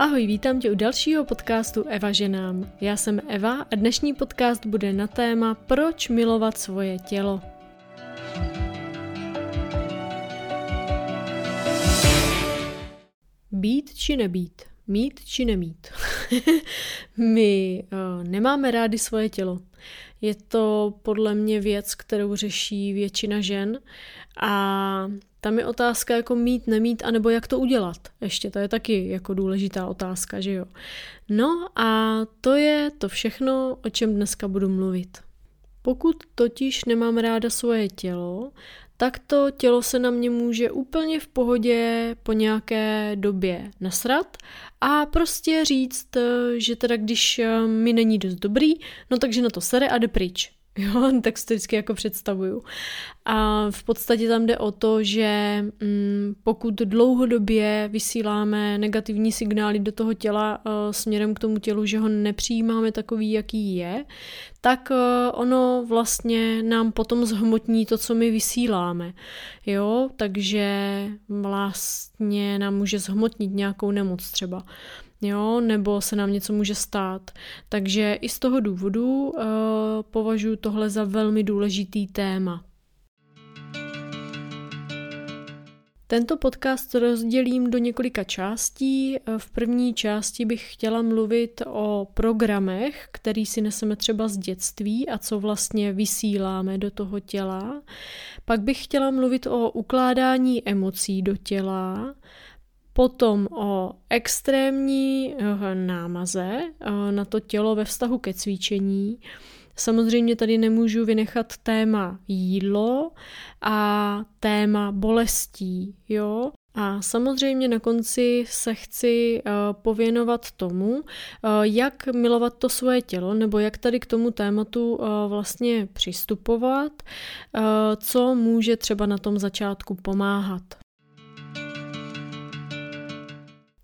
Ahoj, vítám tě u dalšího podcastu Eva ženám. Já jsem Eva a dnešní podcast bude na téma Proč milovat svoje tělo. Být či nebýt, mít či nemít. My uh, nemáme rádi svoje tělo. Je to podle mě věc, kterou řeší většina žen a tam je otázka jako mít, nemít, anebo jak to udělat. Ještě to je taky jako důležitá otázka, že jo. No a to je to všechno, o čem dneska budu mluvit. Pokud totiž nemám ráda svoje tělo, tak to tělo se na mě může úplně v pohodě po nějaké době nasrat a prostě říct, že teda když mi není dost dobrý, no takže na to sere a jde pryč. Jo, tak si to vždycky jako představuju. A v podstatě tam jde o to, že mm, pokud dlouhodobě vysíláme negativní signály do toho těla uh, směrem k tomu tělu, že ho nepřijímáme takový, jaký je, tak uh, ono vlastně nám potom zhmotní to, co my vysíláme. Jo, takže vlastně nám může zhmotnit nějakou nemoc třeba jo, nebo se nám něco může stát. Takže i z toho důvodu uh, považuji tohle za velmi důležitý téma. Tento podcast rozdělím do několika částí. Eh, v první části bych chtěla mluvit o programech, který si neseme třeba z dětství a co vlastně vysíláme do toho těla. Pak bych chtěla mluvit o ukládání emocí do těla, Potom o extrémní eh, námaze eh, na to tělo ve vztahu ke cvičení. Samozřejmě tady nemůžu vynechat téma jídlo a téma bolestí, jo. A samozřejmě na konci se chci uh, pověnovat tomu, jak milovat to svoje tělo, nebo jak tady k tomu tématu vlastně přistupovat, co může třeba na tom začátku pomáhat.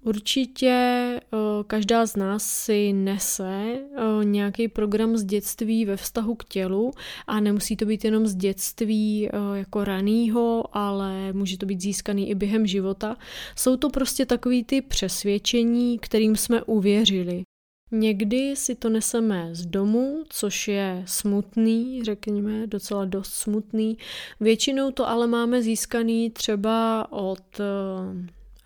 Určitě každá z nás si nese nějaký program z dětství ve vztahu k tělu a nemusí to být jenom z dětství jako ranýho, ale může to být získaný i během života. Jsou to prostě takový ty přesvědčení, kterým jsme uvěřili. Někdy si to neseme z domu, což je smutný, řekněme, docela dost smutný. Většinou to ale máme získaný třeba od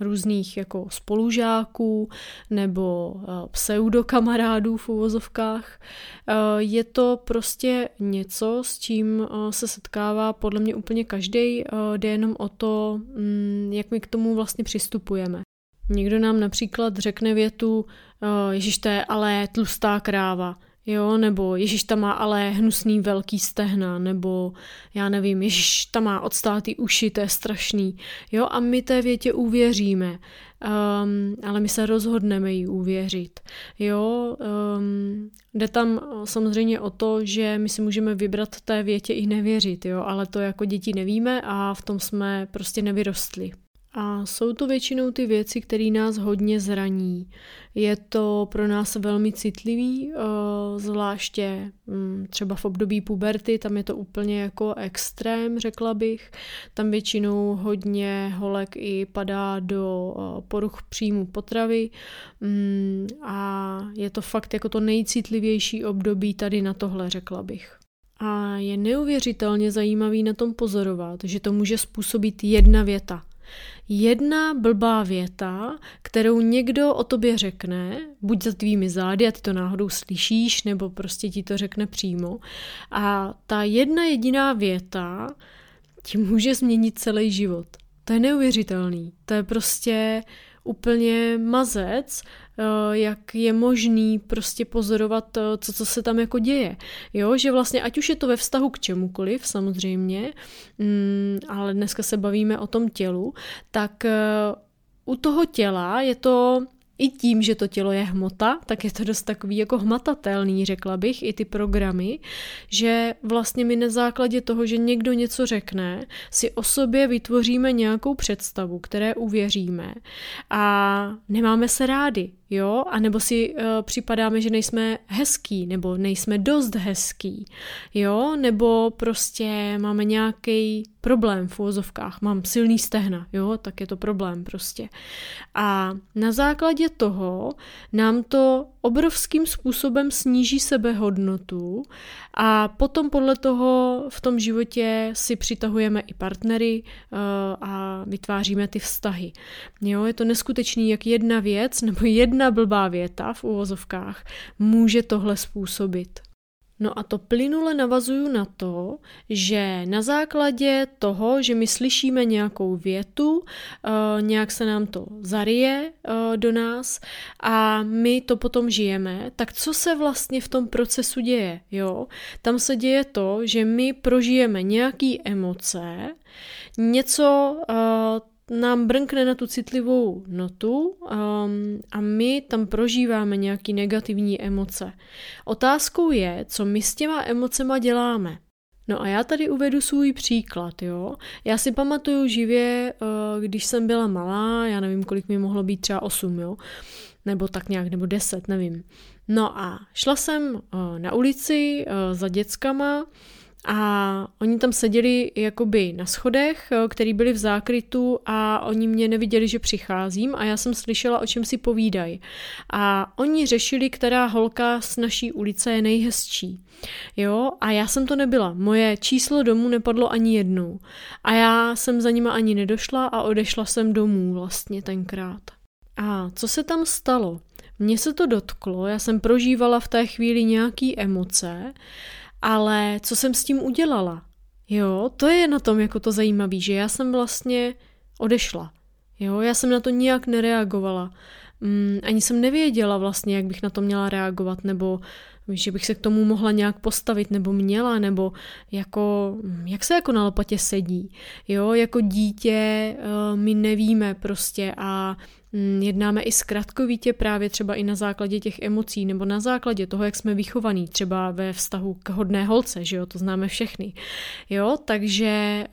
různých jako spolužáků nebo eh, pseudokamarádů v uvozovkách. Eh, je to prostě něco, s čím eh, se setkává podle mě úplně každý. Jde jenom o to, mm, jak my k tomu vlastně přistupujeme. Někdo nám například řekne větu, Ježíš, to je ale tlustá kráva. Jo, nebo Ježíš tam má ale hnusný velký stehna, nebo já nevím, Ježíš tam má odstátý uši, to je strašný. Jo, a my té větě uvěříme, um, ale my se rozhodneme jí uvěřit. Jo, um, jde tam samozřejmě o to, že my si můžeme vybrat té větě i nevěřit, jo, ale to jako děti nevíme a v tom jsme prostě nevyrostli. A jsou to většinou ty věci, které nás hodně zraní. Je to pro nás velmi citlivý, eh, zvláště mm, třeba v období puberty, tam je to úplně jako extrém, řekla bych. Tam většinou hodně holek i padá do eh, poruch příjmu potravy mm, a je to fakt jako to nejcitlivější období tady na tohle, řekla bych. A je neuvěřitelně zajímavý na tom pozorovat, že to může způsobit jedna věta – jedna blbá věta, kterou někdo o tobě řekne, buď za tvými zády a ty to náhodou slyšíš, nebo prostě ti to řekne přímo. A ta jedna jediná věta ti může změnit celý život. To je neuvěřitelný. To je prostě úplně mazec, eh, jak je možný prostě pozorovat, eh, co, co se tam jako děje. Jo, že vlastně ať už je to ve vztahu k čemukoliv, samozřejmě, mm, ale dneska se bavíme o tom tělu, tak eh, u toho těla je to i tím, že to tělo je hmota, tak je to dost takový jako hmatatelný, řekla bych, i ty programy, že vlastně my na základě toho, že někdo něco řekne, si o sobě vytvoříme nějakou představu, které uvěříme. A nemáme se rádi, jo, a nebo si uh, připadáme, že nejsme hezký, nebo nejsme dost hezký, jo, nebo prostě máme nějaký problém v úvozovkách, mám silný stehna, jo, tak je to problém prostě. A na základě toho nám to obrovským způsobem sníží sebehodnotu a potom podle toho v tom životě si přitahujeme i partnery uh, a vytváříme ty vztahy. Jo, je to neskutečný, jak jedna věc nebo jedna blbá věta v uvozovkách může tohle způsobit. No a to plynule navazuju na to, že na základě toho, že my slyšíme nějakou větu, eh, nějak se nám to zaryje eh, do nás a my to potom žijeme, tak co se vlastně v tom procesu děje? Jo? Tam se děje to, že my prožijeme nějaký emoce, něco eh, nám brnkne na tu citlivou notu um, a my tam prožíváme nějaký negativní emoce. Otázkou je, co my s těma emocema děláme. No a já tady uvedu svůj příklad, jo. Já si pamatuju živě, uh, když jsem byla malá, já nevím, kolik mi mohlo být, třeba 8, jo. Nebo tak nějak, nebo 10, nevím. No a šla jsem uh, na ulici uh, za dětskama, a oni tam seděli jakoby na schodech, který byli v zákrytu a oni mě neviděli, že přicházím a já jsem slyšela, o čem si povídají. A oni řešili, která holka z naší ulice je nejhezčí. Jo, a já jsem to nebyla. Moje číslo domů nepadlo ani jednou. A já jsem za nima ani nedošla a odešla jsem domů vlastně tenkrát. A co se tam stalo? Mně se to dotklo, já jsem prožívala v té chvíli nějaký emoce ale co jsem s tím udělala? Jo, to je na tom jako to zajímavé, že já jsem vlastně odešla. Jo, já jsem na to nijak nereagovala. Mm, ani jsem nevěděla vlastně, jak bych na to měla reagovat, nebo že bych se k tomu mohla nějak postavit, nebo měla, nebo jako, jak se jako na lopatě sedí. Jo, jako dítě uh, my nevíme prostě a Mm, jednáme i zkratkovitě právě třeba i na základě těch emocí nebo na základě toho, jak jsme vychovaní třeba ve vztahu k hodné holce, že jo, to známe všechny. Jo, takže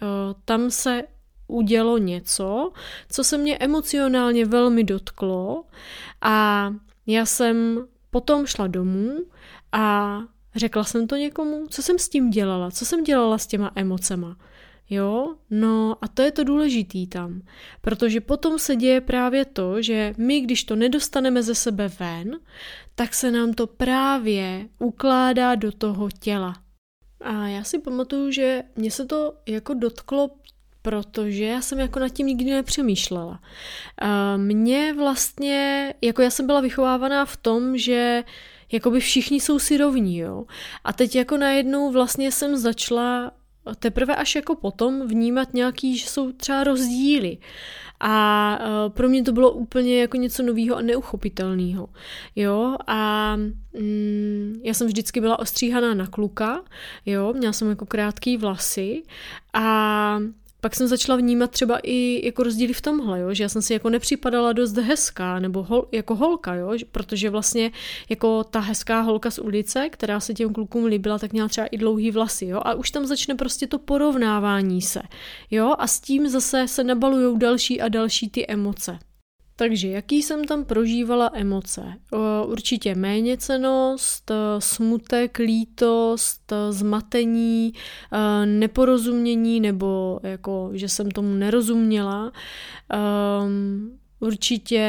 tam se udělo něco, co se mě emocionálně velmi dotklo a já jsem potom šla domů a řekla jsem to někomu, co jsem s tím dělala, co jsem dělala s těma emocema. Jo, no a to je to důležitý tam, protože potom se děje právě to, že my, když to nedostaneme ze sebe ven, tak se nám to právě ukládá do toho těla. A já si pamatuju, že mě se to jako dotklo protože já jsem jako nad tím nikdy nepřemýšlela. Mně vlastně, jako já jsem byla vychovávaná v tom, že jakoby všichni jsou si rovní, jo. A teď jako najednou vlastně jsem začala teprve až jako potom vnímat nějaký, že jsou třeba rozdíly. A uh, pro mě to bylo úplně jako něco nového a neuchopitelného. Jo, a mm, já jsem vždycky byla ostříhaná na kluka, jo, měla jsem jako krátký vlasy a pak jsem začala vnímat třeba i jako rozdíly v tomhle, jo? že já jsem si jako nepřipadala dost hezká nebo hol, jako holka, jo? protože vlastně jako ta hezká holka z ulice, která se těm klukům líbila, tak měla třeba i dlouhý vlasy jo? a už tam začne prostě to porovnávání se jo? a s tím zase se nabalují další a další ty emoce. Takže jaký jsem tam prožívala emoce? Určitě méněcenost, smutek, lítost, zmatení, neporozumění nebo jako, že jsem tomu nerozuměla. Ehm, určitě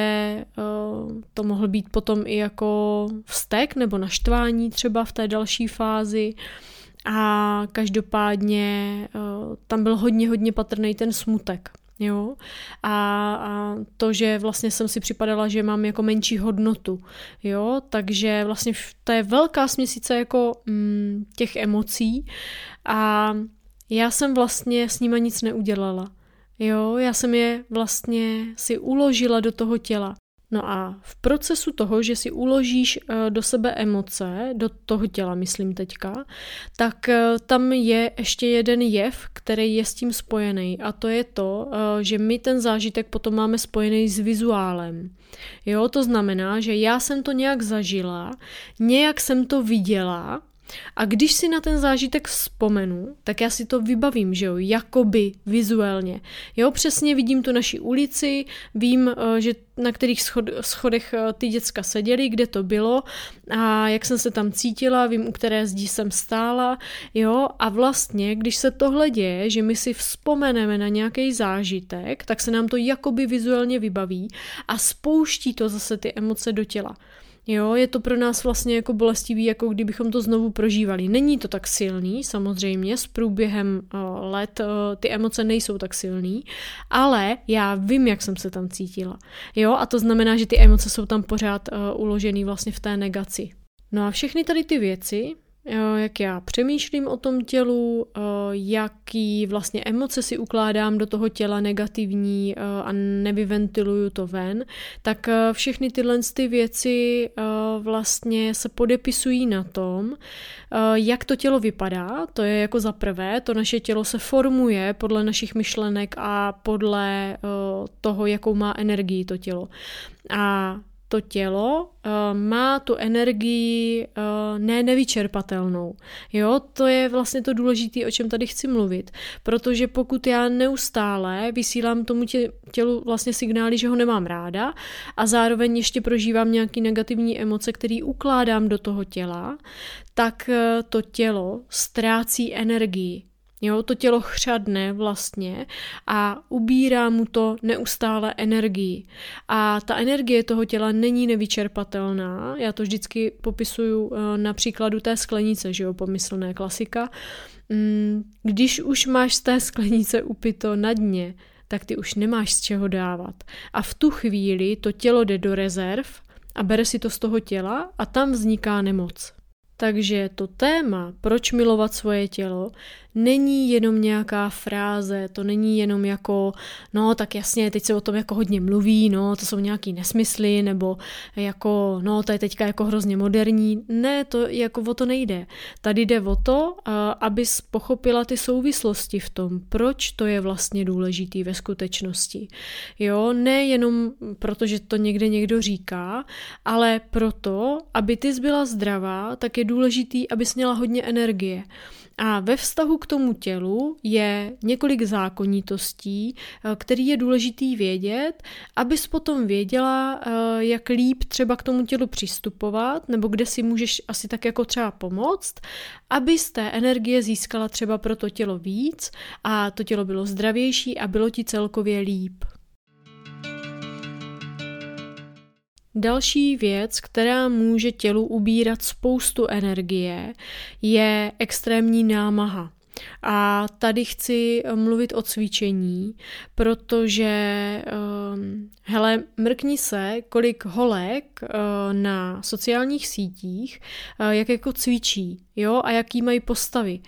to mohl být potom i jako vztek nebo naštvání třeba v té další fázi. A každopádně tam byl hodně, hodně patrný ten smutek. Jo? A, a to, že vlastně jsem si připadala, že mám jako menší hodnotu. Jo? Takže vlastně to je velká směsice jako mm, těch emocí a já jsem vlastně s nima nic neudělala. Jo, já jsem je vlastně si uložila do toho těla. No a v procesu toho, že si uložíš eh, do sebe emoce, do toho těla, myslím teďka, tak eh, tam je ještě jeden jev, který je s tím spojený a to je to, eh, že my ten zážitek potom máme spojený s vizuálem. Jo, to znamená, že já jsem to nějak zažila, nějak jsem to viděla A když si na ten zážitek vzpomenu, tak já si to vybavím, že jo, jakoby vizuálně. Jo, přesně vidím tu naši ulici, vím, eh, že na kterých schod, schodech eh, ty děcka seděly, kde to bylo a jak jsem se tam cítila, vím, u které zdi jsem stála, jo, a vlastně, když se tohle děje, že my si vzpomeneme na nějaký zážitek, tak se nám to jakoby vizuálně vybaví a spouští to zase ty emoce do těla. Jo, je to pro nás vlastně jako bolestivý, jako kdybychom to znovu prožívali. Není to tak silný, samozřejmě, s průběhem uh, let uh, ty emoce nejsou tak silný, ale já vím, jak jsem se tam cítila. Jo, a to znamená, že ty emoce jsou tam pořád uh, uložený vlastně v té negaci. No a všechny tady ty věci, jak já přemýšlím o tom tělu, jaký vlastně emoce si ukládám do toho těla negativní a nevyventiluju to ven, tak všechny tyhle ty věci vlastně se podepisují na tom, jak to tělo vypadá, to je jako za prvé, to naše tělo se formuje podle našich myšlenek a podle toho, jakou má energii to tělo. A to tělo uh, má tu energii uh, ne nevyčerpatelnou. Jo, to je vlastně to důležité, o čem tady chci mluvit, protože pokud já neustále vysílám tomu tě, tělu vlastně signály, že ho nemám ráda a zároveň ještě prožívám nějaký negativní emoce, který ukládám do toho těla, tak uh, to tělo ztrácí energii. Jo, to tělo chřadne vlastně a ubírá mu to neustále energii. A ta energie toho těla není nevyčerpatelná. Já to vždycky popisuju eh, na příkladu té sklenice, že jo, pomyslné klasika. Mm, když už máš z té sklenice upito na dně, tak ty už nemáš z čeho dávat. A v tu chvíli to tělo jde do rezerv a bere si to z toho těla a tam vzniká nemoc. Takže to téma, proč milovat svoje tělo, není jenom nějaká fráze, to není jenom jako, no tak jasně, teď se o tom jako hodně mluví, no to jsou nějaký nesmysly, nebo jako, no to je teďka jako hrozně moderní. Ne, to jako o to nejde. Tady jde o to, abys pochopila ty souvislosti v tom, proč to je vlastně důležitý ve skutečnosti. Jo, ne jenom proto, že to někde někdo říká, ale proto, aby ty byla zdravá, tak je důležitý, abys měla hodně energie. A ve vztahu k tomu tělu je několik zákonitostí, eh, který je důležitý vědět, abys potom věděla, eh, jak líp třeba k tomu tělu přistupovat, nebo kde si můžeš asi tak jako třeba pomoct, aby z té energie získala třeba pro to tělo víc a to tělo bylo zdravější a bylo ti celkově líp. Další věc, která může tělu ubírat spoustu energie, je extrémní námaha. A tady chci mluvit o cvičení, protože, um, hele, mrkni se, kolik holek uh, na sociálních sítích, uh, jak jako cvičí, jo, a jaký mají postavy,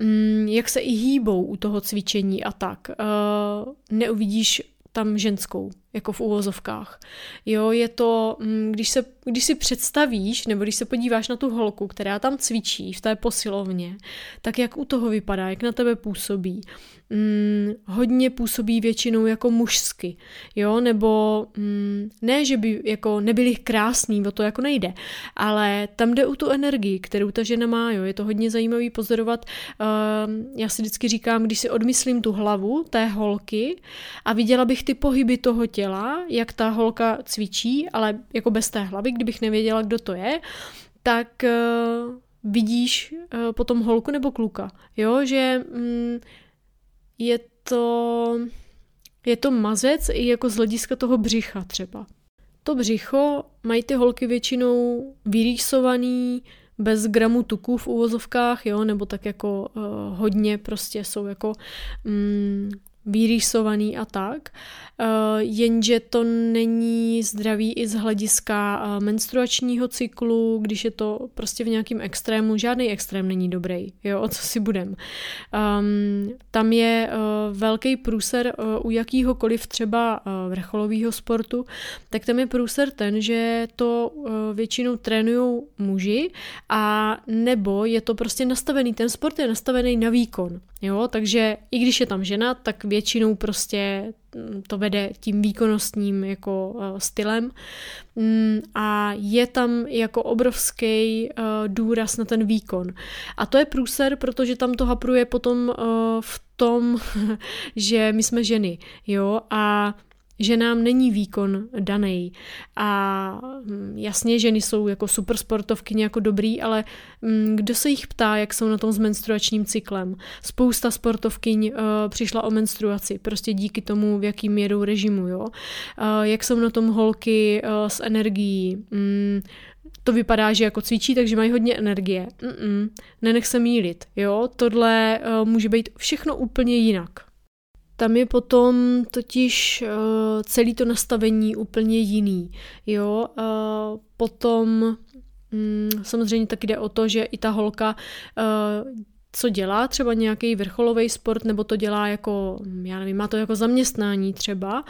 um, jak se i hýbou u toho cvičení a tak. Uh, neuvidíš tam ženskou, jako v úvozovkách. Jo, je to, mm, když, se, když si představíš, nebo když se podíváš na tu holku, která tam cvičí v té posilovně, tak jak u toho vypadá, jak na tebe působí. Mm, hodně působí většinou jako mužsky, jo, nebo mm, ne, že by jako nebyli krásný, o to jako nejde, ale tam jde o tu energii, kterou ta žena má, jo, je to hodně zajímavý pozorovat, uh, já si vždycky říkám, když si odmyslím tu hlavu té holky a viděla bych ty pohyby toho těla, viděla, jak ta holka cvičí, ale jako bez té hlavy, kdybych nevěděla, kdo to je, tak uh, vidíš uh, potom holku nebo kluka. Jo, že mm, je to je to mazec i jako z hlediska toho břicha třeba. To břicho mají ty holky většinou vyrýsovaný, bez gramu tuku v uvozovkách, jo, nebo tak jako uh, hodně prostě jsou jako mm, vyrýsovaný a tak, eh, jenže to není zdravý i z hlediska eh, menstruačního cyklu, když je to prostě v nějakém extrému, žádný extrém není dobrý, jo, o co si budem. Um, tam je uh, velký průser u jakýhokoliv třeba vrcholového sportu, tak tam je průser ten, že to většinou trénují muži a nebo je to prostě nastavený, ten sport je nastavený na výkon, jo, takže i když je tam žena, tak většinou prostě mm, to vede tím výkonnostním jako stylem mm, a je tam jako obrovský důraz na ten výkon. A to je průser, protože tam to hapruje potom v tom, že my jsme ženy, jo, a že nám není výkon daný. A hm, jasně, ženy jsou jako super sportovky jako dobrý, ale hm, kdo se jich ptá, jak jsou na tom s menstruačním cyklem? Spousta sportovkyň uh, přišla o menstruaci, prostě díky tomu, v jakým jedou režimu, jo. Uh, jak jsou na tom holky uh, s energií, um, to vypadá, že jako cvičí, takže mají hodně energie. Mm-mm, nenech se mílit, jo, tohle uh, může být všechno úplně jinak. Tam je potom totiž uh, celý to nastavení úplně jiný, jo, uh, potom um, samozřejmě tak jde o to, že i ta holka uh, co dělá, třeba nějaký vrcholový sport, nebo to dělá jako, já nevím, má to jako zaměstnání třeba,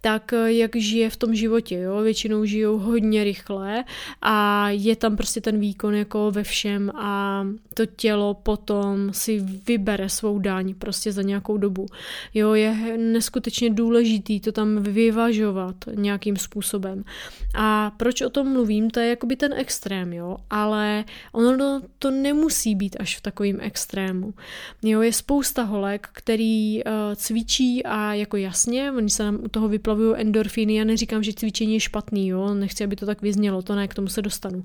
tak eh, jak žije v tom životě, jo, většinou žijou hodně rychle a je tam prostě ten výkon jako ve všem a to tělo potom si vybere svou daň prostě za nějakou dobu. Jo, je neskutečně důležitý to tam vyvažovat nějakým způsobem. A proč o tom mluvím, to je jakoby ten extrém, jo, ale ono to nemusí být až v takovým extrému. Jo, je spousta holek, který uh, cvičí a jako jasně, oni se nám u toho vyplavují vyplavuju endorfíny. Já neříkám, že cvičení je špatný, jo? nechci, aby to tak vyznělo, to ne, k tomu se dostanu.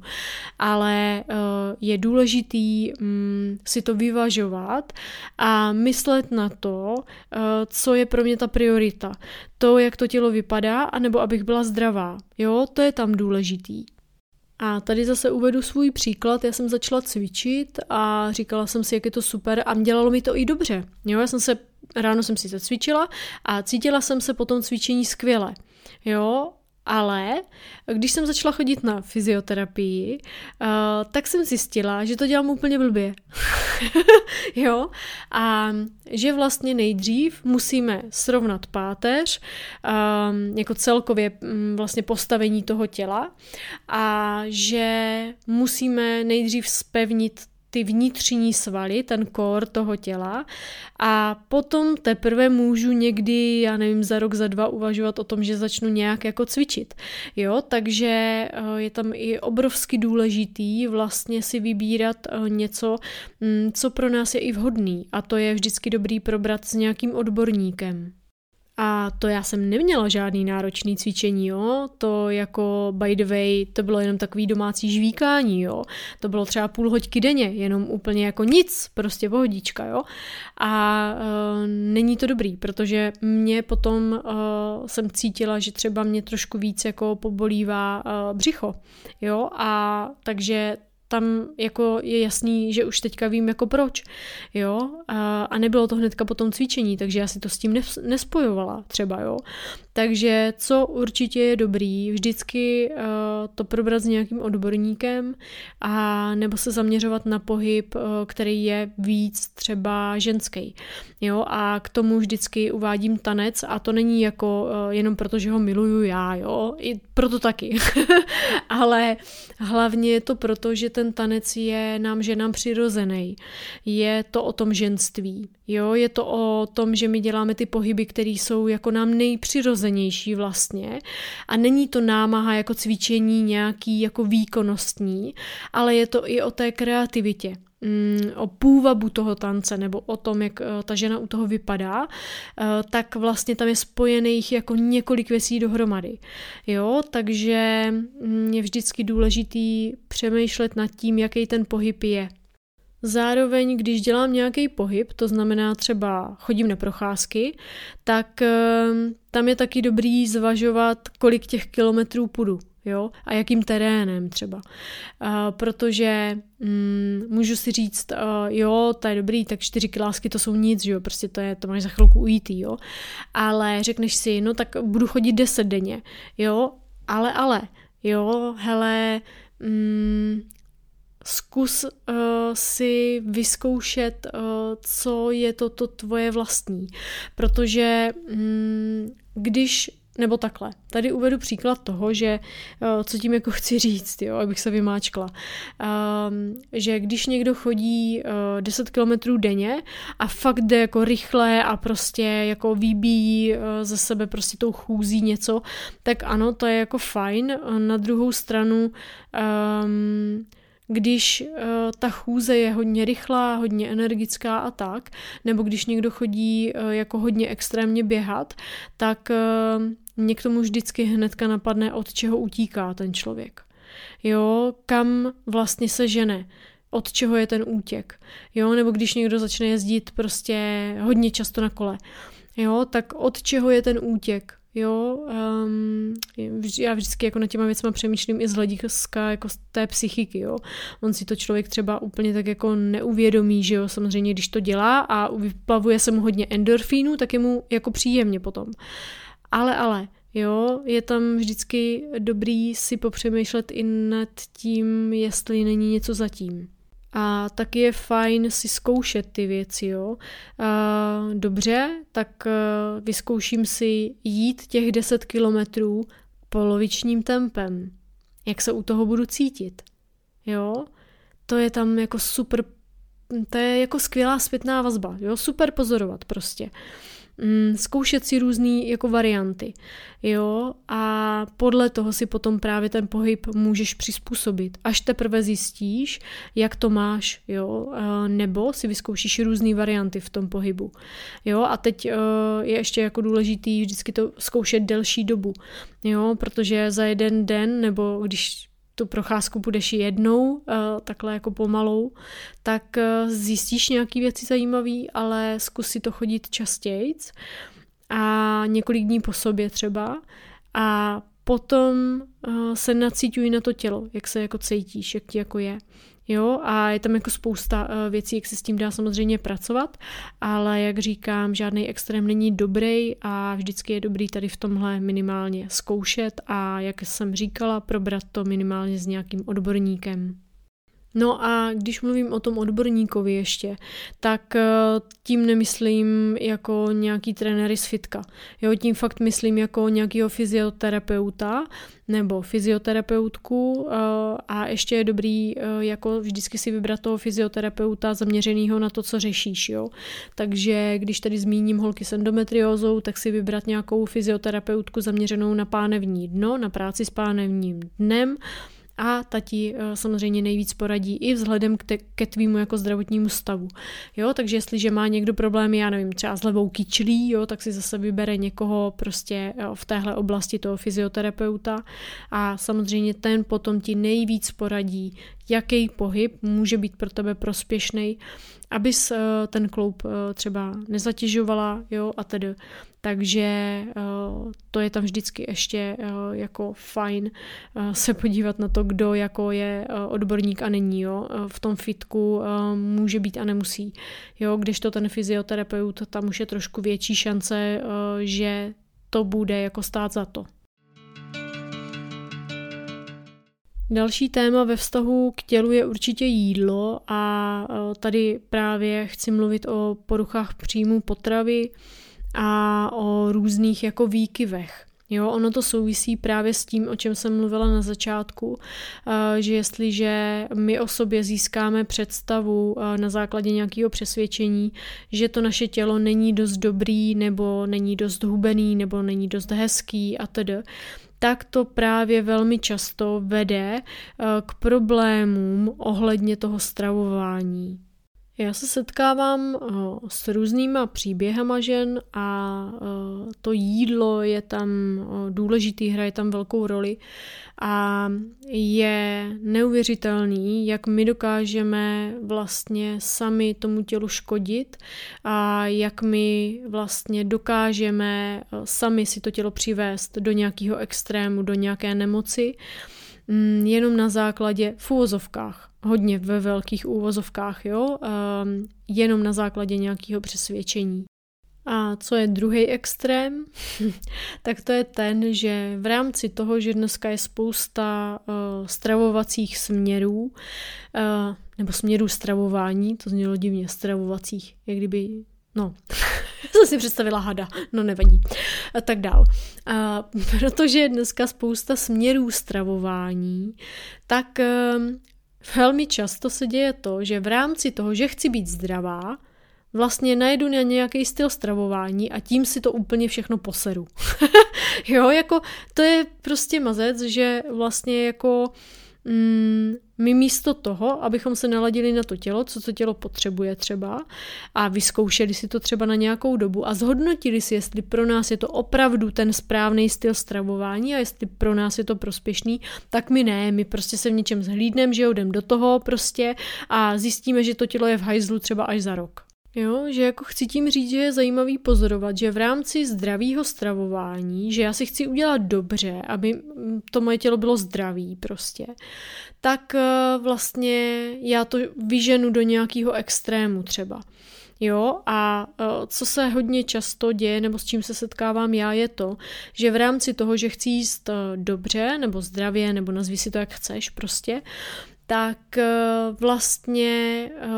Ale uh, je důležitý um, si to vyvažovat a myslet na to, uh, co je pro mě ta priorita. To, jak to tělo vypadá, anebo abych byla zdravá. Jo, to je tam důležitý. A tady zase uvedu svůj příklad. Já jsem začala cvičit a říkala jsem si, jak je to super a dělalo mi to i dobře. Jo, já jsem se, ráno jsem si zacvičila a cítila jsem se po tom cvičení skvěle. Jo, ale když jsem začala chodit na fyzioterapii, uh, tak jsem zjistila, že to dělám úplně blbě. jo? A že vlastně nejdřív musíme srovnat páteř, um, jako celkově um, vlastně postavení toho těla a že musíme nejdřív spevnit ty vnitřní svaly, ten kor toho těla a potom teprve můžu někdy, já nevím, za rok, za dva uvažovat o tom, že začnu nějak jako cvičit. Jo, takže eh, je tam i obrovsky důležitý vlastně si vybírat eh, něco, mm, co pro nás je i vhodný a to je vždycky dobrý probrat s nějakým odborníkem. A to já jsem neměla žádný náročný cvičení, jo. To jako by the way, to bylo jenom takový domácí žvíkání, jo. To bylo třeba půl hoďky denně, jenom úplně jako nic, prostě pohodička, jo. A uh, není to dobrý, protože mě potom uh, jsem cítila, že třeba mě trošku víc jako pobolívá uh, břicho, jo. A takže tam jako je jasný, že už teďka vím jako proč, jo, a, a nebylo to hnedka po tom cvičení, takže já si to s tím nespojovala třeba, jo. Takže co určitě je dobrý, vždycky uh, to probrat s nějakým odborníkem a nebo se zaměřovat na pohyb, uh, který je víc třeba ženský. Jo, a k tomu vždycky uvádím tanec a to není jako uh, jenom proto, že ho miluju já, jo, i proto taky. Ale hlavně je to proto, že ten tanec je nám ženám přirozený. Je to o tom ženství. Jo, je to o tom, že my děláme ty pohyby, které jsou jako nám nejpřirozenější vlastně a není to námaha jako cvičení nějaký jako výkonnostní, ale je to i o té kreativitě mm, o půvabu toho tance nebo o tom, jak uh, ta žena u toho vypadá, uh, tak vlastně tam je spojených jako několik věcí dohromady. Jo, takže mm, je vždycky důležitý přemýšlet nad tím, jaký ten pohyb je. Zároveň, když dělám nějaký pohyb, to znamená třeba chodím na procházky, tak ehm, tam je taky dobrý zvažovat, kolik těch kilometrů půjdu. Jo? A jakým terénem třeba. Uh, protože um, můžu si říct, uh, jo, to je dobrý, tak čtyři kilásky to jsou nic, jo, prostě to je, to máš za chvilku ujít, jo. Ale řekneš si, no tak budu chodit deset denně, jo, ale, ale, jo, hele, um, zkus uh, si vyzkoušet, uh, co je to, to tvoje vlastní. Protože um, když nebo takhle. Tady uvedu příklad toho, že eh, co tím jako chci říct, jo, abych se vymáčkla. Um, že když někdo chodí uh, 10 kilometrů denně a fakt jde jako rychle a prostě jako vybíjí uh, ze sebe prostě tou chůzí něco, tak ano, to je jako fajn. Na druhou stranu um, když uh, ta chůze je hodně rychlá, hodně energická a tak, nebo když někdo chodí uh, jako hodně extrémně běhat, tak uh, mě k tomu vždycky hnedka napadne, od čeho utíká ten člověk. Jo, kam vlastně se žene, od čeho je ten útěk. Jo, nebo když někdo začne jezdit prostě hodně často na kole. Jo, tak od čeho je ten útěk? Jo, um, já vždycky jako na těma věcma přemýšlím i z hlediska jako z té psychiky, jo. On si to člověk třeba úplně tak jako neuvědomí, že jo, samozřejmě když to dělá a vyplavuje se mu hodně endorfínu, tak je mu jako příjemně potom. Ale, ale, jo, je tam vždycky dobrý si popřemýšlet i nad tím, jestli není něco zatím. A taky je fajn si zkoušet ty věci, jo. Dobře, tak vyzkouším si jít těch 10 kilometrů polovičním tempem. Jak se u toho budu cítit, jo. To je tam jako super, to je jako skvělá zpětná vazba, jo. Super pozorovat prostě. Mm, zkoušet si různé jako varianty, jo, a podle toho si potom právě ten pohyb můžeš přizpůsobit. Až teprve zjistíš, jak to máš, jo, nebo si vyzkoušíš různé varianty v tom pohybu, jo, a teď e, je ještě jako důležitý vždycky to zkoušet delší dobu, jo, protože za jeden den, nebo když tu procházku budeš jednou, uh, takhle jako pomalou, tak uh, zjistíš nějaký věci zajímavý, ale zkus si to chodit častěji a několik dní po sobě třeba a potom uh, se nacítuj na to tělo, jak se jako cítíš, jak ti jako je. Jo, a je tam jako spousta uh, věcí, jak se s tím dá samozřejmě pracovat, ale jak říkám, žádný extrém není dobrý a vždycky je dobrý tady v tomhle minimálně zkoušet a jak jsem říkala, probrat to minimálně s nějakým odborníkem. No a když mluvím o tom odborníkovi ještě, tak eh, tím nemyslím jako nějaký trenéry z fitka. Jo, tím fakt myslím jako nějakého fyzioterapeuta nebo fyzioterapeutku eh, a ještě je dobrý eh, jako vždycky si vybrat toho fyzioterapeuta zaměřeného na to, co řešíš. Jo. Takže když tady zmíním holky s endometriózou, tak si vybrat nějakou fyzioterapeutku zaměřenou na pánevní dno, na práci s pánevním dnem, a ta ti eh, samozřejmě nejvíc poradí i vzhledem k te, ke tvýmu jako zdravotnímu stavu. Jo, takže jestliže má někdo problémy, já nevím, třeba s levou kyčlí, jo, tak si zase vybere někoho prostě jo, v téhle oblasti toho fyzioterapeuta a samozřejmě ten potom ti nejvíc poradí, jaký pohyb může být pro tebe prospěšný, abys eh, ten kloup eh, třeba nezatěžovala, jo, a tedy. Takže eh, to je tam vždycky ještě jako fajn se podívat na to, kdo jako je odborník a není, jo. V tom fitku může být a nemusí, jo, když to ten fyzioterapeut, tam už je trošku větší šance, že to bude jako stát za to. Další téma ve vztahu k tělu je určitě jídlo a e, tady právě chci mluvit o poruchách příjmu potravy a o různých jako výkyvech. Jo, ono to souvisí právě s tím, o čem jsem mluvila na začátku, e, že jestliže my o sobě získáme představu e, na základě nějakého přesvědčení, že to naše tělo není dost dobrý, nebo není dost hubený, nebo není dost hezký a tedy, tak to právě velmi často vede eh, k problémům ohledně toho stravování. Já se setkávám eh, s různýma příběhama žen a eh, to jídlo je tam důležitý, hraje tam velkou roli a je neuvěřitelný, jak my dokážeme vlastně sami tomu tělu škodit a jak my vlastně dokážeme sami si to tělo přivést do nějakého extrému, do nějaké nemoci, mm, jenom na základě v úvozovkách, hodně ve velkých úvozovkách, jo, jenom na základě nějakého přesvědčení. A co je druhý extrém, tak to je ten, že v rámci toho, že dneska je spousta uh, stravovacích směrů, uh, nebo směrů stravování, to znělo divně, stravovacích, jak kdyby, no, jsem si představila hada, no nevadí. A tak dál. A protože dneska spousta směrů stravování, tak um, velmi často se děje to, že v rámci toho, že chci být zdravá, vlastně najdu na nějaký styl stravování a tím si to úplně všechno poseru. jo, jako to je prostě mazec, že vlastně jako mm, my místo toho, abychom se naladili na to tělo, co to tělo potřebuje třeba a vyzkoušeli si to třeba na nějakou dobu a zhodnotili si, jestli pro nás je to opravdu ten správný styl stravování a jestli pro nás je to prospěšný, tak my ne, my prostě se v něčem zhlídneme, že jdem do toho prostě a zjistíme, že to tělo je v hajzlu třeba až za rok. Jo, že jako chci tím říct, že je zajímavý pozorovat, že v rámci zdravého stravování, že já si chci udělat dobře, aby to moje tělo bylo zdravý prostě, tak eh, vlastně já to vyženu do nějakého extrému třeba. Jo, a eh, co se hodně často děje, nebo s čím se setkávám já, je to, že v rámci toho, že chci jíst eh, dobře, nebo zdravě, nebo nazví si to jak chceš prostě, tak eh, vlastně eh,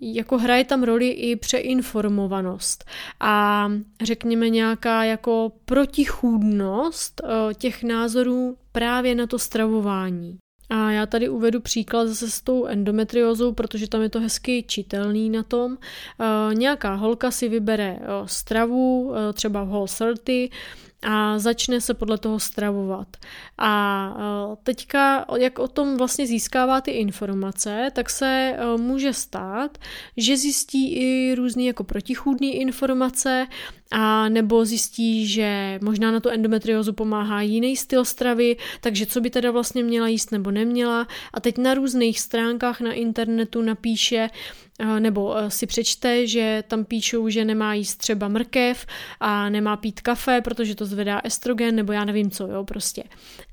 jako hraje tam roli i přeinformovanost a řekněme nějaká jako protichůdnost eh, těch názorů právě na to stravování. A já tady uvedu příklad zase s tou endometriózou, protože tam je to hezky čitelný na tom. E, nějaká holka si vybere stravu, třeba v Whole 30, a začne se podle toho stravovat. A e, teďka, jak o tom vlastně získává ty informace, tak se e, může stát, že zjistí i různé jako protichůdné informace, a nebo zjistí, že možná na tu endometriózu pomáhá jiný styl stravy, takže co by teda vlastně měla jíst nebo neměla. A teď na různých stránkách na internetu napíše, nebo eh, si přečte, že tam píšou, že nemá jíst třeba mrkev a nemá pít kafe, protože to zvedá estrogen, nebo já nevím co, jo, prostě.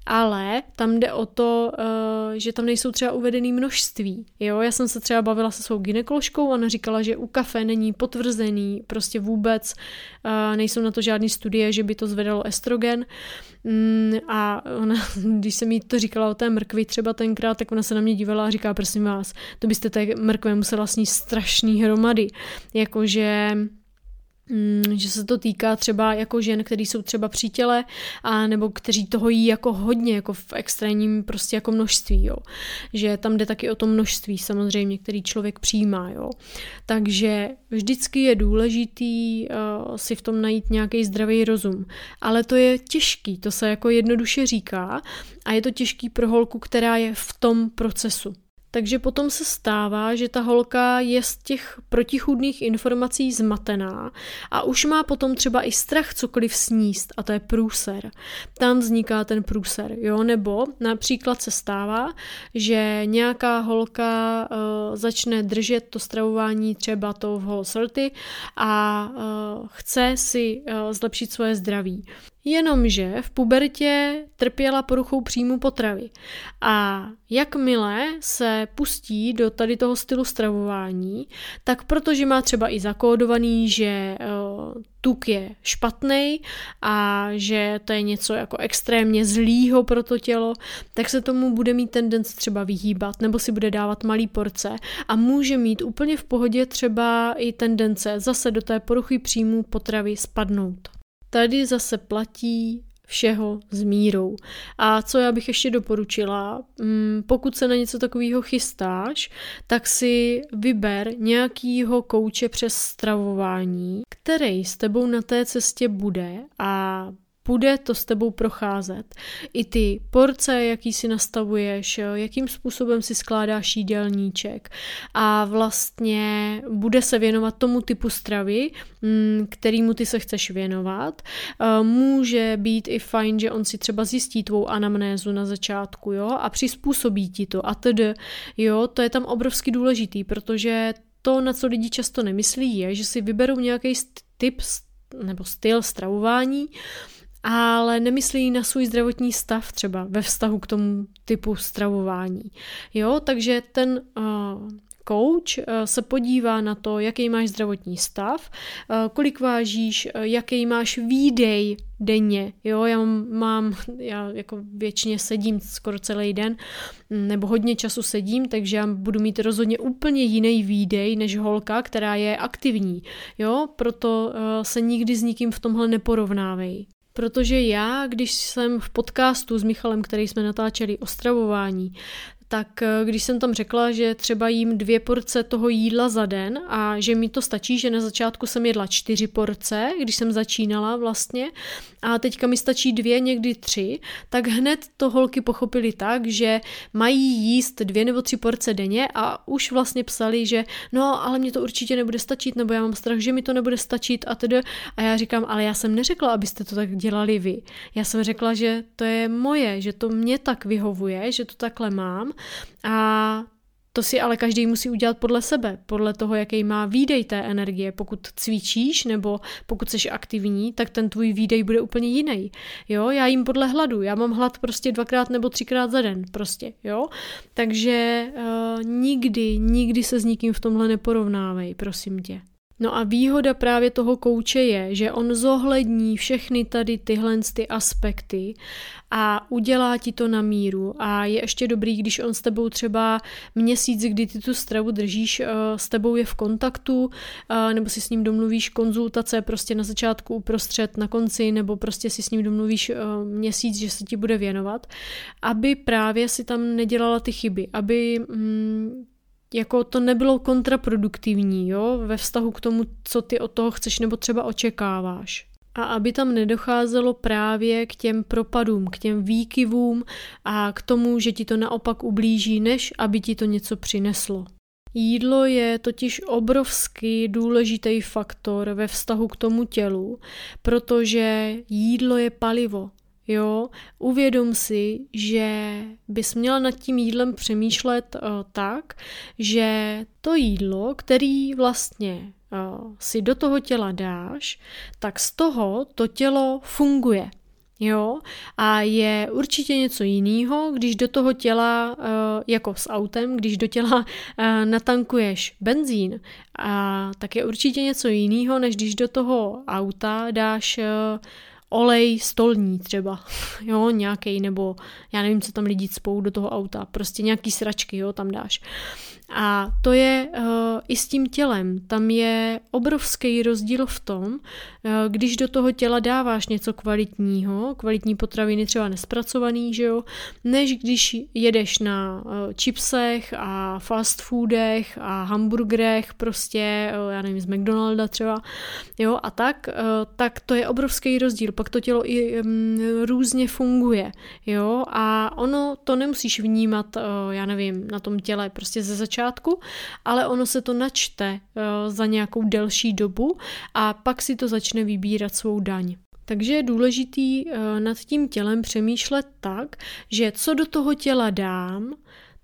Ale tam jde o to, eh, že tam nejsou třeba uvedený množství, jo. Já jsem se třeba bavila se svou gynekoložkou, ona říkala, že u kafe není potvrzený prostě vůbec, eh, nejsou na to žádné studie, že by to zvedalo estrogen. Mm, a ona, když jsem jí to říkala o té mrkvi třeba tenkrát, tak ona se na mě dívala a říká, prosím vás, to byste té mrkve musela sníst strašný hromady. Jakože že se to týká třeba jako žen, který jsou třeba při těle, a nebo kteří toho jí jako hodně, jako v extrémním prostě jako množství, jo. Že tam jde taky o to množství samozřejmě, který člověk přijímá, jo. Takže vždycky je důležitý uh, si v tom najít nějaký zdravý rozum. Ale to je těžký, to se jako jednoduše říká a je to těžký pro holku, která je v tom procesu. Takže potom se stává, že ta holka je z těch protichůdných informací zmatená a už má potom třeba i strach cokoliv sníst a to je průser. Tam vzniká ten průser, jo, nebo například se stává, že nějaká holka uh, začne držet to stravování třeba to v whole a uh, chce si uh, zlepšit svoje zdraví. Jenomže v pubertě trpěla poruchou příjmu potravy. A jakmile se pustí do tady toho stylu stravování, tak protože má třeba i zakódovaný, že uh, tuk je špatný a že to je něco jako extrémně zlýho pro to tělo, tak se tomu bude mít tendence třeba vyhýbat nebo si bude dávat malý porce a může mít úplně v pohodě třeba i tendence zase do té poruchy příjmu potravy spadnout. Tady zase platí všeho s mírou. A co já bych ještě doporučila, mm, pokud se na něco takového chystáš, tak si vyber nějakýho kouče přes stravování, který s tebou na té cestě bude a bude to s tebou procházet. I ty porce, jaký si nastavuješ, jakým způsobem si skládáš jídelníček a vlastně bude se věnovat tomu typu stravy, mm, kterýmu ty se chceš věnovat. Může být i fajn, že on si třeba zjistí tvou anamnézu na začátku, jo, a přizpůsobí ti to a tedy, jo, to je tam obrovsky důležitý, protože to, na co lidi často nemyslí, je, že si vyberou nějaký typ nebo styl stravování, ale nemyslí na svůj zdravotní stav třeba ve vztahu k tomu typu stravování. Jo, takže ten uh, coach eh, se podívá na to, jaký máš zdravotní stav, eh, kolik vážíš, jaký máš výdej denně. Jo, já mám, já jako většině sedím skoro celý den, mm, nebo hodně času sedím, takže já budu mít rozhodně úplně jiný výdej než holka, která je aktivní. Jo, proto se nikdy s nikým v tomhle neporovnávej. Protože já, když jsem v podcastu s Michalem, který jsme natáčeli o stravování, tak eh, když jsem tam řekla, že třeba jím dvě porce toho jídla za den a že mi to stačí, že na začátku jsem jedla čtyři porce, když jsem začínala vlastně a teďka mi stačí dvě, někdy tři, tak hned to holky pochopili tak, že mají jíst dvě nebo tři porce denně a už vlastně psali, že no, ale mě to určitě nebude stačit, nebo já mám strach, že mi to nebude stačit a tedy. A já říkám, ale já jsem neřekla, abyste to tak dělali vy. Já jsem řekla, že to je moje, že to mě tak vyhovuje, že to takhle mám a to si ale každý musí udělat podle sebe, podle toho, jaký má výdej té energie. Pokud cvičíš nebo pokud jsi aktivní, tak ten tvůj výdej bude úplně jiný. Jo, já jim podle hladu. Já mám hlad prostě dvakrát nebo třikrát za den. Prostě, jo. Takže uh, nikdy, nikdy se s nikým v tomhle neporovnávej, prosím tě. No a výhoda právě toho kouče je, že on zohlední všechny tady tyhle ty aspekty a udělá ti to na míru. A je ještě dobrý, když on s tebou třeba měsíc, kdy ty tu stravu držíš, eh, s tebou je v kontaktu, eh, nebo si s ním domluvíš konzultace prostě na začátku, uprostřed, na konci, nebo prostě si s ním domluvíš eh, měsíc, že se ti bude věnovat, aby právě si tam nedělala ty chyby, aby mm, jako to nebylo kontraproduktivní, jo, ve vztahu k tomu, co ty od toho chceš nebo třeba očekáváš. A aby tam nedocházelo právě k těm propadům, k těm výkyvům a k tomu, že ti to naopak ublíží, než aby ti to něco přineslo. Jídlo je totiž obrovský důležitý faktor ve vztahu k tomu tělu, protože jídlo je palivo. Jo, uvědom si, že bys měla nad tím jídlem přemýšlet uh, tak, že to jídlo, který vlastně uh, si do toho těla dáš, tak z toho to tělo funguje. Jo, a je určitě něco jiného, když do toho těla, jako s autem, když do těla natankuješ benzín, a tak je určitě něco jiného, než když do toho auta dáš olej stolní třeba, jo, nějaký, nebo já nevím, co tam lidi spou do toho auta, prostě nějaký sračky, jo, tam dáš. A to je uh, i s tím tělem. Tam je obrovský rozdíl v tom, uh, když do toho těla dáváš něco kvalitního, kvalitní potraviny třeba nespracovaný, že jo, než když jedeš na uh, chipsech a fast foodech a hamburgerech, prostě, uh, já nevím, z McDonalda třeba, jo, a tak, uh, tak to je obrovský rozdíl. Pak to tělo i um, různě funguje, jo, a ono to nemusíš vnímat, uh, já nevím, na tom těle prostě ze začátku ale ono se to načte uh, za nějakou delší dobu a pak si to začne vybírat svou daň. Takže je důležitý uh, nad tím tělem přemýšlet tak, že co do toho těla dám,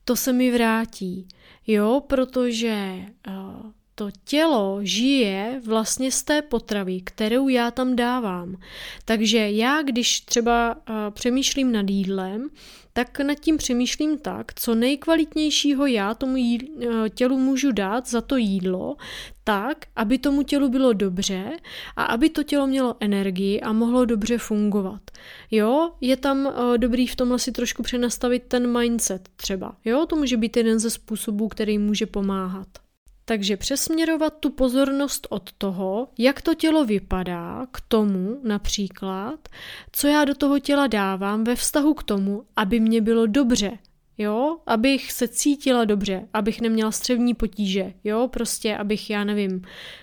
to se mi vrátí. Jo, protože uh, to tělo žije vlastně z té potravy, kterou já tam dávám. Takže já, když třeba přemýšlím nad jídlem, tak nad tím přemýšlím tak, co nejkvalitnějšího já tomu uh, tělu můžu dát za to jídlo, tak, aby tomu tělu bylo dobře a aby to tělo mělo energii a mohlo dobře fungovat. Jo, je tam uh, dobrý v tomhle si trošku přenastavit ten mindset třeba. Jo, to může být jeden ze způsobů, který může pomáhat. Takže přesměrovat tu pozornost od toho, jak to tělo vypadá, k tomu například, co já do toho těla dávám ve vztahu k tomu, aby mě bylo dobře, jo, abych se cítila dobře, abych neměla střevní potíže, jo, prostě abych, já nevím,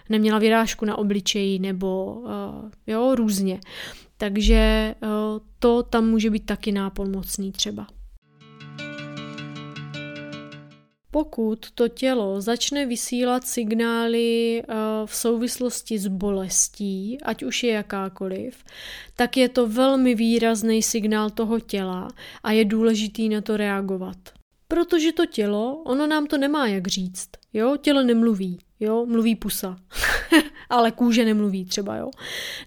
neměla vyrážku na obličeji nebo, uh, jo, různě. Takže uh, to tam může být taky nápomocný třeba. Pokud to tělo začne vysílat signály eh, v souvislosti s bolestí, ať už je jakákoliv, tak je to velmi výrazný signál toho těla a je důležitý na to reagovat. Protože to tělo, ono nám to nemá jak říct. Jo, tělo nemluví, jo, mluví pusa. ale kůže nemluví třeba, jo.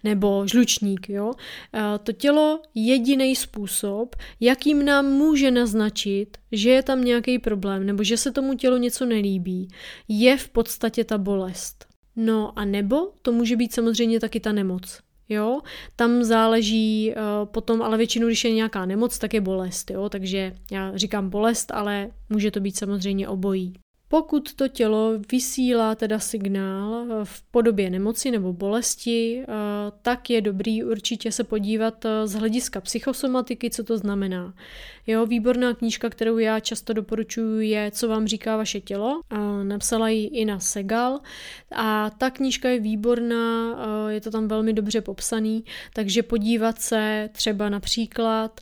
Nebo žlučník, jo. Eh, to tělo jediný způsob, jakým nám může naznačit, že je tam nějaký problém, nebo že se tomu tělu něco nelíbí, je v podstatě ta bolest. No a nebo to může být samozřejmě taky ta nemoc. Jo, tam záleží uh, potom, ale většinou, když je nějaká nemoc, tak je bolest, jo, takže já říkám bolest, ale může to být samozřejmě obojí. Pokud to tělo vysílá teda signál eh, v podobě nemoci nebo bolesti, eh, tak je dobrý určitě se podívat eh, z hlediska psychosomatiky, co to znamená. Jo, výborná knížka, kterou já často doporučuji, je Co vám říká vaše tělo. Napsala ji Ina Segal a ta knížka je výborná, je to tam velmi dobře popsaný, takže podívat se třeba například,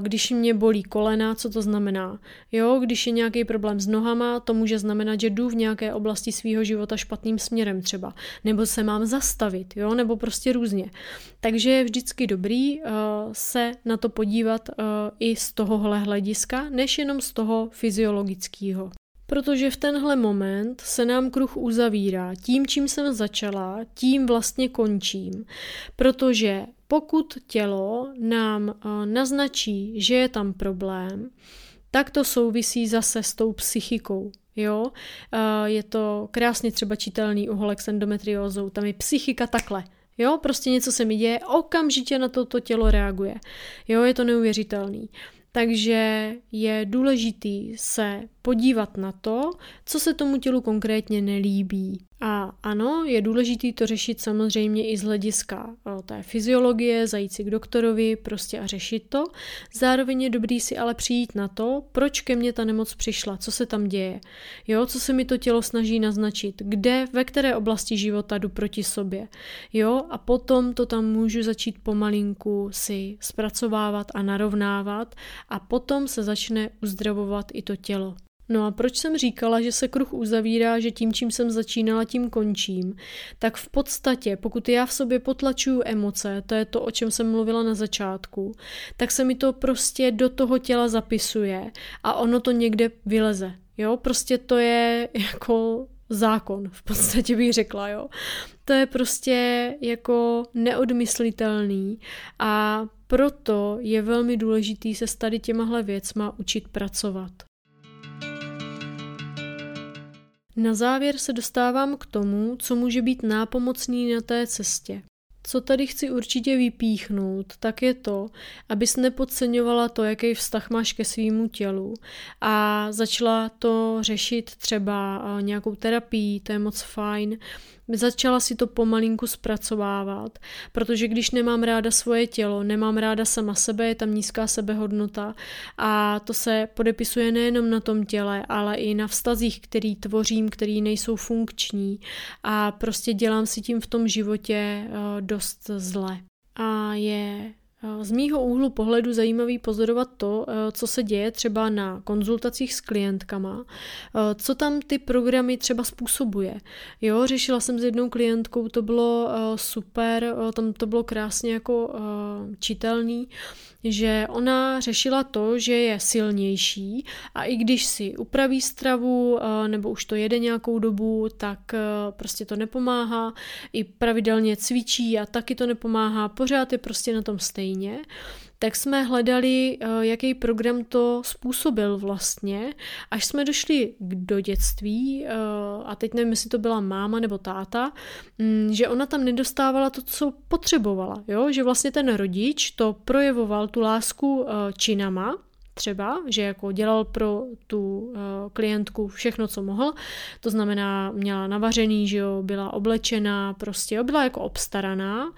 když mě bolí kolena, co to znamená. Jo, když je nějaký problém s nohama, tomu může znamenat, že jdu v nějaké oblasti svého života špatným směrem třeba, nebo se mám zastavit, jo, nebo prostě různě. Takže je vždycky dobrý uh, se na to podívat uh, i z tohohle hlediska, než jenom z toho fyziologického. Protože v tenhle moment se nám kruh uzavírá. Tím, čím jsem začala, tím vlastně končím. Protože pokud tělo nám uh, naznačí, že je tam problém, tak to souvisí zase s tou psychikou. Jo, je to krásně třeba čitelný u holek s endometriózou, tam je psychika takhle. Jo, prostě něco se mi děje, okamžitě na toto tělo reaguje. Jo, je to neuvěřitelný. Takže je důležitý se podívat na to, co se tomu tělu konkrétně nelíbí. A ano, je důležité to řešit samozřejmě i z hlediska té fyziologie, zajít si k doktorovi prostě a řešit to. Zároveň je dobrý si ale přijít na to, proč ke mně ta nemoc přišla, co se tam děje, jo, co se mi to tělo snaží naznačit, kde, ve které oblasti života jdu proti sobě, jo, a potom to tam můžu začít pomalinku si zpracovávat a narovnávat a potom se začne uzdravovat i to tělo. No a proč jsem říkala, že se kruh uzavírá, že tím, čím jsem začínala, tím končím? Tak v podstatě, pokud já v sobě potlačuju emoce, to je to, o čem jsem mluvila na začátku, tak se mi to prostě do toho těla zapisuje a ono to někde vyleze. Jo, prostě to je jako zákon, v podstatě bych řekla, jo. To je prostě jako neodmyslitelný a proto je velmi důležitý se s tady těmahle věcma učit pracovat. Na závěr se dostávám k tomu, co může být nápomocný na té cestě. Co tady chci určitě vypíchnout, tak je to, abys nepodceňovala to, jaký vztah máš ke svýmu tělu a začala to řešit třeba nějakou terapii, to je moc fajn, Začala si to pomalinku zpracovávat, protože když nemám ráda svoje tělo, nemám ráda sama sebe, je tam nízká sebehodnota a to se podepisuje nejenom na tom těle, ale i na vztazích, který tvořím, který nejsou funkční a prostě dělám si tím v tom životě eh, dost zle. A je z mýho úhlu pohledu zajímavý pozorovat to, eh, co se děje třeba na konzultacích s klientkama, eh, co tam ty programy třeba způsobuje. Jo, řešila jsem s jednou klientkou, to bylo eh, super, tam to bylo krásně jako čitelný, že ona řešila to, že je silnější a i když si upraví stravu nebo už to jede nějakou dobu, tak prostě to nepomáhá. I pravidelně cvičí a taky to nepomáhá. Pořád je prostě na tom stejně tak jsme hledali, jaký program to způsobil vlastně, až jsme došli do dětství, a teď nevím, jestli to byla máma nebo táta, mm, že ona tam nedostávala to, co potřebovala, jo? že vlastně ten rodič to projevoval tu lásku činama, třeba, že jako dělal pro tu klientku všechno, co mohl, to znamená měla navařený, že jo, byla oblečená, prostě jo, byla jako obstaraná,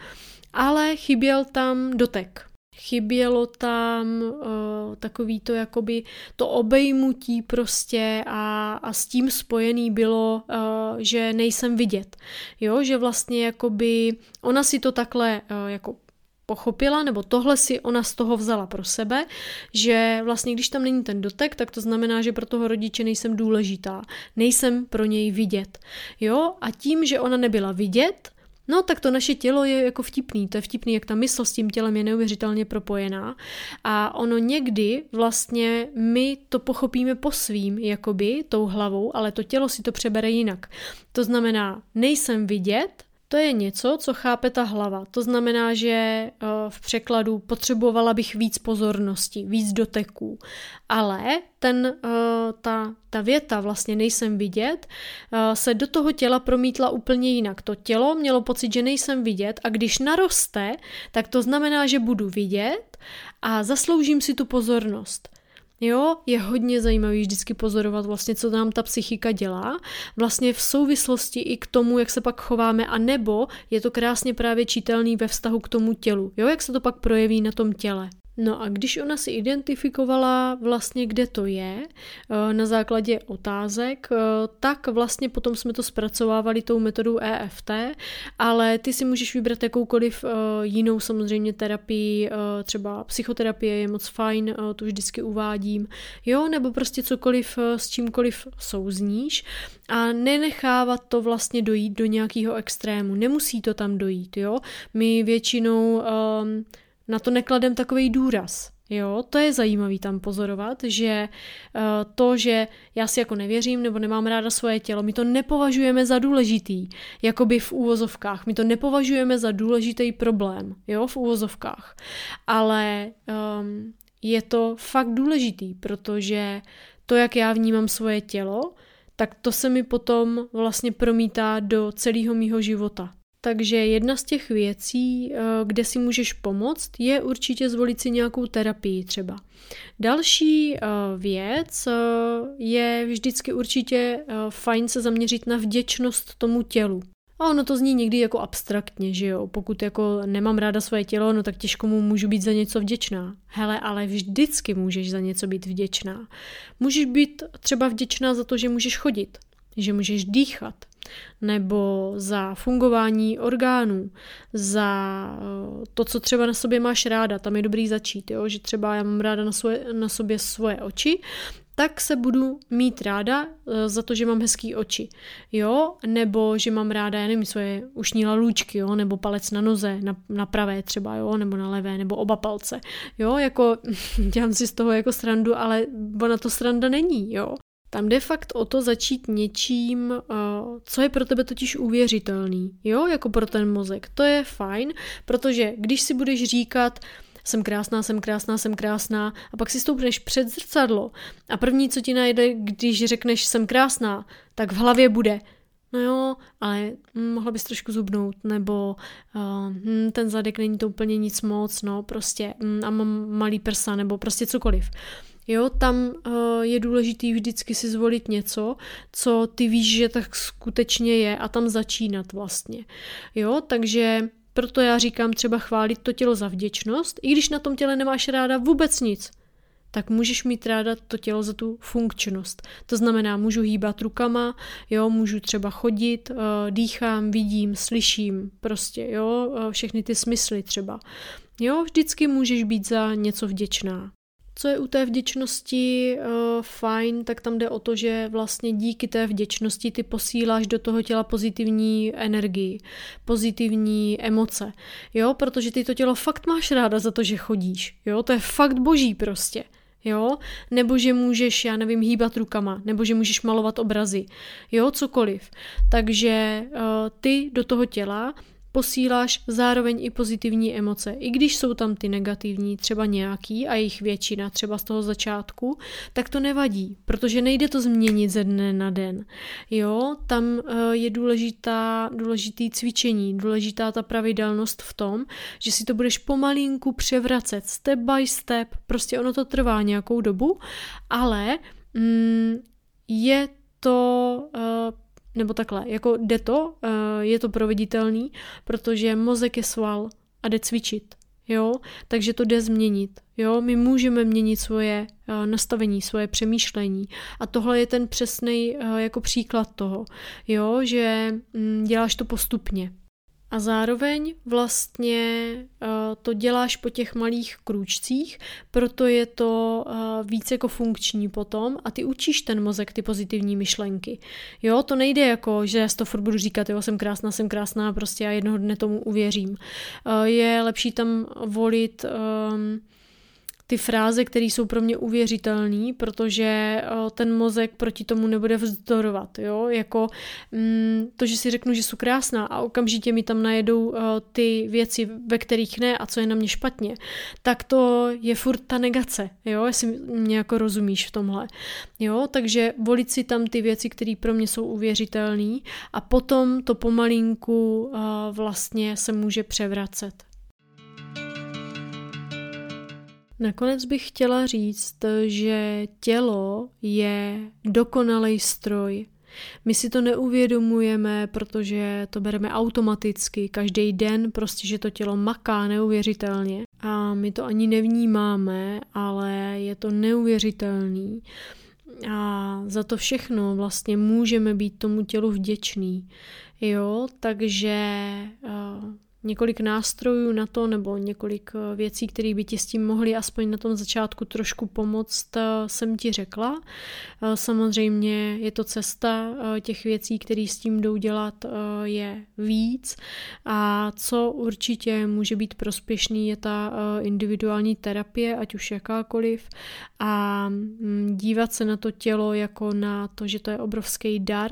ale chyběl tam dotek. Chybělo tam uh, takový to jakoby to obejmutí prostě a, a s tím spojený bylo, uh, že nejsem vidět. Jo, že vlastně jakoby ona si to takhle uh, jako pochopila, nebo tohle si ona z toho vzala pro sebe, že vlastně když tam není ten dotek, tak to znamená, že pro toho rodiče nejsem důležitá, nejsem pro něj vidět. Jo, a tím, že ona nebyla vidět, No, tak to naše tělo je jako vtipný. To je vtipný, jak ta mysl s tím tělem je neuvěřitelně propojená. A ono někdy vlastně my to pochopíme po svým, jakoby, tou hlavou, ale to tělo si to přebere jinak. To znamená, nejsem vidět, To je něco, co chápe ta hlava. To znamená, že eh, v překladu potřebovala bych víc pozornosti, víc doteků. Ale ten, eh, ta, ta věta vlastně nejsem vidět eh, se do toho těla promítla úplně jinak. To tělo mělo pocit, že nejsem vidět a když naroste, tak to znamená, že budu vidět a zasloužím si tu pozornost. Jo, je hodně zajímavý vždycky pozorovat vlastně, co nám ta psychika dělá, vlastně v souvislosti i k tomu, jak se pak chováme, a nebo je to krásně právě čitelný ve vztahu k tomu tělu, jo, jak se to pak projeví na tom těle. No a když ona si identifikovala vlastně, kde to je, eh, na základě otázek, eh, tak vlastně potom jsme to zpracovávali tou metodou EFT, ale ty si můžeš vybrat jakoukoliv eh, jinou samozřejmě terapii, třeba psychoterapie je moc fajn, to vždycky uvádím, jo, nebo prostě cokoliv s čímkoliv souzníš a nenechávat to vlastně dojít do nějakého extrému, nemusí to tam dojít, jo, my většinou um, na to nekladem takový důraz. Jo, to je zajímavý tam pozorovat, že uh, to, že já si jako nevěřím nebo nemám ráda svoje tělo, my to nepovažujeme za důležitý, jakoby v úvozovkách. My to nepovažujeme za důležitý problém, jo, v úvozovkách. Ale um, je to fakt důležitý, protože to, jak já vnímám svoje tělo, tak to se mi potom vlastně promítá do celého mýho života. Takže jedna z těch věcí, eh, kde si můžeš pomoct, je určitě zvolit si nějakou terapii třeba. Další eh, věc eh, je vždycky určitě fajn se zaměřit na vděčnost tomu tělu. A ono to zní někdy jako abstraktně, že jo, pokud jako nemám ráda svoje tělo, no tak těžko mu můžu být za něco vděčná. Hele, ale vždycky můžeš za něco být vděčná. Můžeš být třeba vděčná za to, že můžeš chodit, že můžeš dýchat, nebo za fungování orgánů, za eh, to, co třeba na sobě máš ráda, tam je dobrý začít, jo? že třeba já mám ráda na, svoje, na sobě svoje oči, tak se budu mít ráda eh, za to, že mám hezký oči, jo, nebo že mám ráda, já nevím, svoje ušní lalůčky, jo, nebo palec na noze, na, na pravé třeba, jo, nebo na levé, nebo oba palce, jo, jako dělám si z toho jako srandu, ale ona to sranda není, jo. Tam jde fakt o to začít něčím, eh, co je pro tebe totiž uvěřitelný, jo, jako pro ten mozek. To je fajn, protože když si budeš říkat, jsem krásná, jsem krásná, jsem krásná a pak si stoupneš před zrcadlo a první, co ti najde, když řekneš jsem krásná, tak v hlavě bude no jo, ale hm, mohla bys trošku zubnout, nebo uh, ten zadek není to úplně nic moc, no prostě hm, a mám malý prsa, nebo prostě cokoliv. Jo, tam uh, je důležitý vždycky si zvolit něco, co ty víš, že tak skutečně je a tam začínat vlastně. Jo, takže proto já říkám třeba chválit to tělo za vděčnost, i když na tom těle nemáš ráda vůbec nic, tak můžeš mít ráda to tělo za tu funkčnost. To znamená, můžu hýbat rukama, jo, můžu třeba chodit, uh, dýchám, vidím, slyším, prostě, jo, uh, všechny ty smysly třeba. Jo, vždycky můžeš být za něco vděčná. Co je u té vděčnosti uh, fajn, tak tam jde o to, že vlastně díky té vděčnosti ty posíláš do toho těla pozitivní energii, pozitivní emoce, jo, protože ty to tělo fakt máš ráda za to, že chodíš, jo, to je fakt boží prostě jo, nebo že můžeš, já nevím, hýbat rukama, nebo že můžeš malovat obrazy, jo, cokoliv. Takže uh, ty do toho těla posíláš zároveň i pozitivní emoce. I když jsou tam ty negativní, třeba nějaký a jejich většina, třeba z toho začátku, tak to nevadí, protože nejde to změnit ze dne na den. Jo, tam eh, je důležitá, důležitý cvičení, důležitá ta pravidelnost v tom, že si to budeš pomalinku převracet, step by step, prostě ono to trvá nějakou dobu, ale mm, je to uh, nebo takhle, jako jde to, uh, je to proveditelný, protože mozek je sval a jde cvičit, jo, takže to jde změnit, jo, my můžeme měnit svoje uh, nastavení, svoje přemýšlení. A tohle je ten přesný uh, jako příklad toho, jo, že um, děláš to postupně, a zároveň vlastně uh, to děláš po těch malých krůčcích, proto je to uh, víc jako funkční potom a ty učíš ten mozek ty pozitivní myšlenky. Jo, to nejde jako, že já to furt budu říkat, jo, jsem krásná, jsem krásná, prostě já jednoho dne tomu uvěřím. Uh, je lepší tam volit um, ty fráze, které jsou pro mě uvěřitelné, protože ten mozek proti tomu nebude vzdorovat, jo, jako mm, to, že si řeknu, že jsou krásná a okamžitě mi tam najedou ty věci, ve kterých ne a co je na mě špatně, tak to je furt ta negace, jo, jestli mě jako rozumíš v tomhle, jo, takže volit si tam ty věci, které pro mě jsou uvěřitelné a potom to pomalinku vlastně se může převracet. Nakonec bych chtěla říct, že tělo je dokonalý stroj. My si to neuvědomujeme, protože to bereme automaticky. Každý den prostě, že to tělo maká neuvěřitelně. A my to ani nevnímáme, ale je to neuvěřitelný. A za to všechno vlastně můžeme být tomu tělu vděčný. Jo, takže uh, několik nástrojů na to, nebo několik eh, věcí, které by ti s tím mohly aspoň na tom začátku trošku pomoct, eh, jsem ti řekla. Eh, samozřejmě je to cesta těch věcí, které s tím jdou dělat, je víc. A co určitě může být prospěšný, je ta individuální terapie, ať už jakákoliv. A mm, dívat se na to tělo jako na to, že to je obrovský dar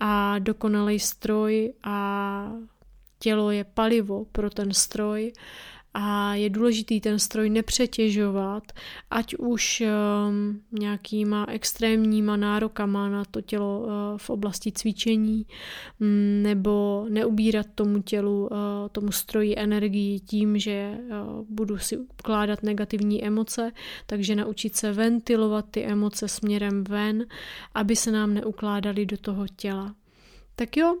a dokonalý stroj a tělo je palivo pro ten stroj a je důležitý ten stroj nepřetěžovat, ať už um, nějakýma extrémníma nárokama na to tělo uh, v oblasti cvičení, um, nebo neubírat tomu tělu, uh, tomu stroji energii tím, že uh, budu si ukládat negativní emoce, takže naučit se ventilovat ty emoce směrem ven, aby se nám neukládaly do toho těla. Tak jo,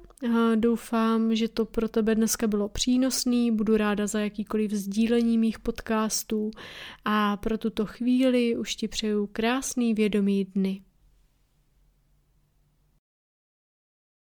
doufám, že to pro tebe dneska bylo přínosný, budu ráda za jakýkoliv sdílení mých podcastů a pro tuto chvíli už ti přeju krásný vědomý dny.